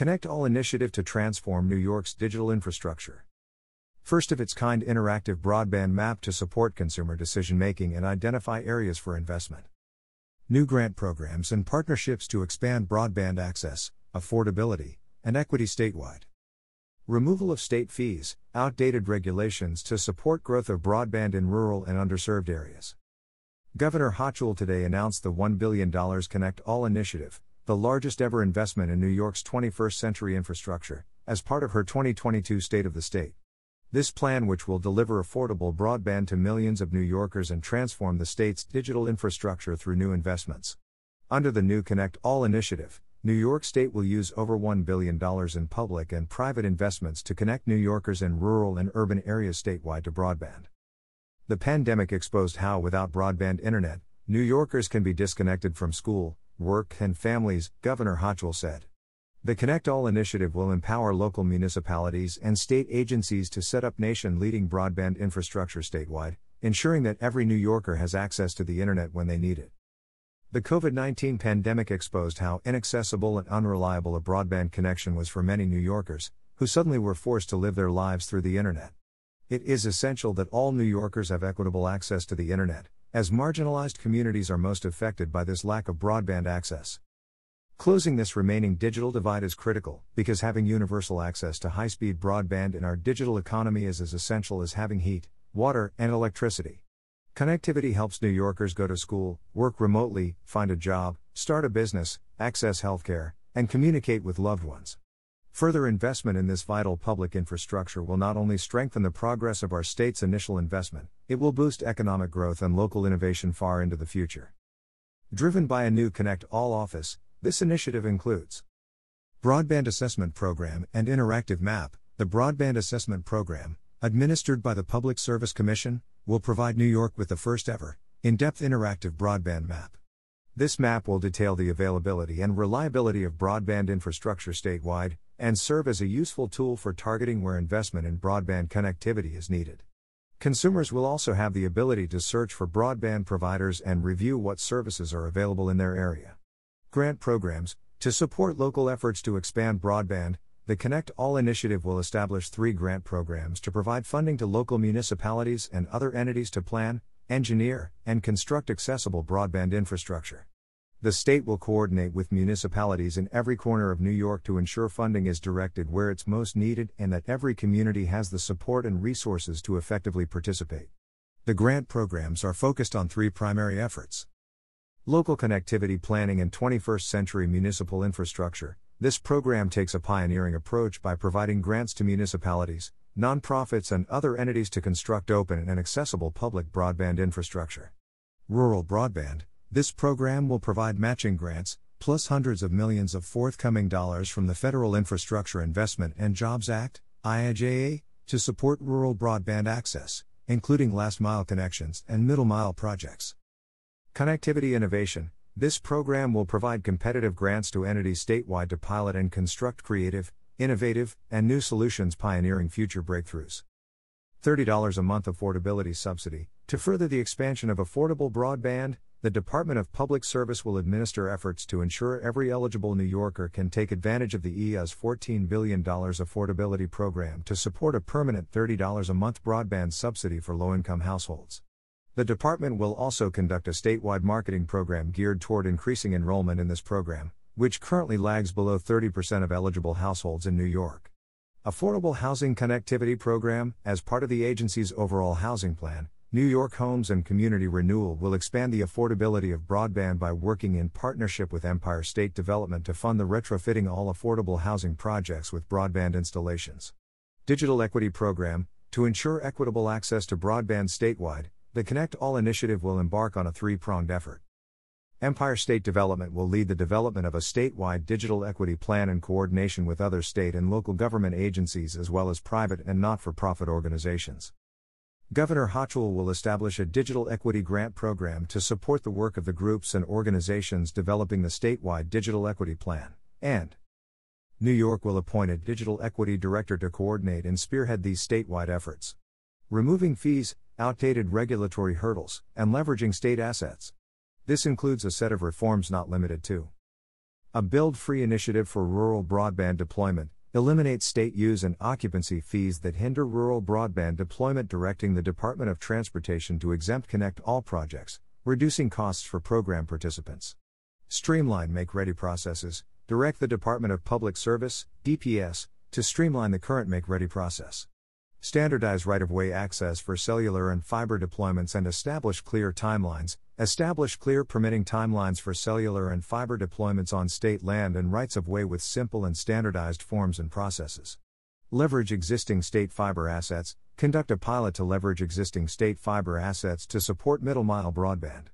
Connect All initiative to transform New York's digital infrastructure. First of its kind interactive broadband map to support consumer decision making and identify areas for investment. New grant programs and partnerships to expand broadband access, affordability, and equity statewide. Removal of state fees, outdated regulations to support growth of broadband in rural and underserved areas. Governor Hochul today announced the $1 billion Connect All initiative, the largest ever investment in New York's 21st century infrastructure, as part of her 2022 State of the State. This plan, which will deliver affordable broadband to millions of New Yorkers and transform the state's digital infrastructure through new investments. Under the new Connect All initiative, New York State will use over $1 billion in public and private investments to connect New Yorkers in rural and urban areas statewide to broadband. The pandemic exposed how, without broadband internet, New Yorkers can be disconnected from school, work, and families, Governor Hochul said. The Connect All initiative will empower local municipalities and state agencies to set up nation leading broadband infrastructure statewide, ensuring that every New Yorker has access to the internet when they need it. The COVID 19 pandemic exposed how inaccessible and unreliable a broadband connection was for many New Yorkers, who suddenly were forced to live their lives through the internet. It is essential that all New Yorkers have equitable access to the internet, as marginalized communities are most affected by this lack of broadband access. Closing this remaining digital divide is critical, because having universal access to high speed broadband in our digital economy is as essential as having heat, water, and electricity. Connectivity helps New Yorkers go to school, work remotely, find a job, start a business, access healthcare, and communicate with loved ones. Further investment in this vital public infrastructure will not only strengthen the progress of our state's initial investment, it will boost economic growth and local innovation far into the future. Driven by a new Connect All office, this initiative includes Broadband Assessment Program and Interactive Map. The Broadband Assessment Program, administered by the Public Service Commission, will provide New York with the first ever, in depth interactive broadband map. This map will detail the availability and reliability of broadband infrastructure statewide, and serve as a useful tool for targeting where investment in broadband connectivity is needed. Consumers will also have the ability to search for broadband providers and review what services are available in their area. Grant programs To support local efforts to expand broadband, the Connect All initiative will establish three grant programs to provide funding to local municipalities and other entities to plan, engineer, and construct accessible broadband infrastructure. The state will coordinate with municipalities in every corner of New York to ensure funding is directed where it's most needed and that every community has the support and resources to effectively participate. The grant programs are focused on three primary efforts Local Connectivity Planning and 21st Century Municipal Infrastructure. This program takes a pioneering approach by providing grants to municipalities, nonprofits, and other entities to construct open and accessible public broadband infrastructure. Rural Broadband. This program will provide matching grants, plus hundreds of millions of forthcoming dollars from the Federal Infrastructure Investment and Jobs Act, IIJA, to support rural broadband access, including last mile connections and middle mile projects. Connectivity Innovation This program will provide competitive grants to entities statewide to pilot and construct creative, innovative, and new solutions pioneering future breakthroughs. $30 a month affordability subsidy. To further the expansion of affordable broadband, the Department of Public Service will administer efforts to ensure every eligible New Yorker can take advantage of the IIJA's $14 billion affordability program to support a permanent $30 a month broadband subsidy for low income households. The department will also conduct a statewide marketing program geared toward increasing enrollment in this program, which currently lags below 30% of eligible households in New York. Affordable Housing Connectivity Program, as part of the agency's overall housing plan, New York Homes and Community Renewal will expand the affordability of broadband by working in partnership with Empire State Development to fund the retrofitting all affordable housing projects with broadband installations. Digital Equity Program, to ensure equitable access to broadband statewide, the Connect All initiative will embark on a three pronged effort. Empire State Development will lead the development of a statewide digital equity plan in coordination with other state and local government agencies as well as private and not for profit organizations. Governor Hochul will establish a digital equity grant program to support the work of the groups and organizations developing the statewide digital equity plan, and New York will appoint a digital equity director to coordinate and spearhead these statewide efforts. Removing fees, outdated regulatory hurdles, and leveraging state assets. This includes a set of reforms not limited to A build free initiative for rural broadband deployment, eliminate state use and occupancy fees that hinder rural broadband deployment, directing the Department of Transportation to exempt Connect All projects, reducing costs for program participants. Streamline make ready processes, direct the Department of Public Service, DPS, to streamline the current make ready process. Standardize right of way access for cellular and fiber deployments and establish clear timelines. Establish clear permitting timelines for cellular and fiber deployments on state land and rights of way with simple and standardized forms and processes. Leverage existing state fiber assets. Conduct a pilot to leverage existing state fiber assets to support middle mile broadband.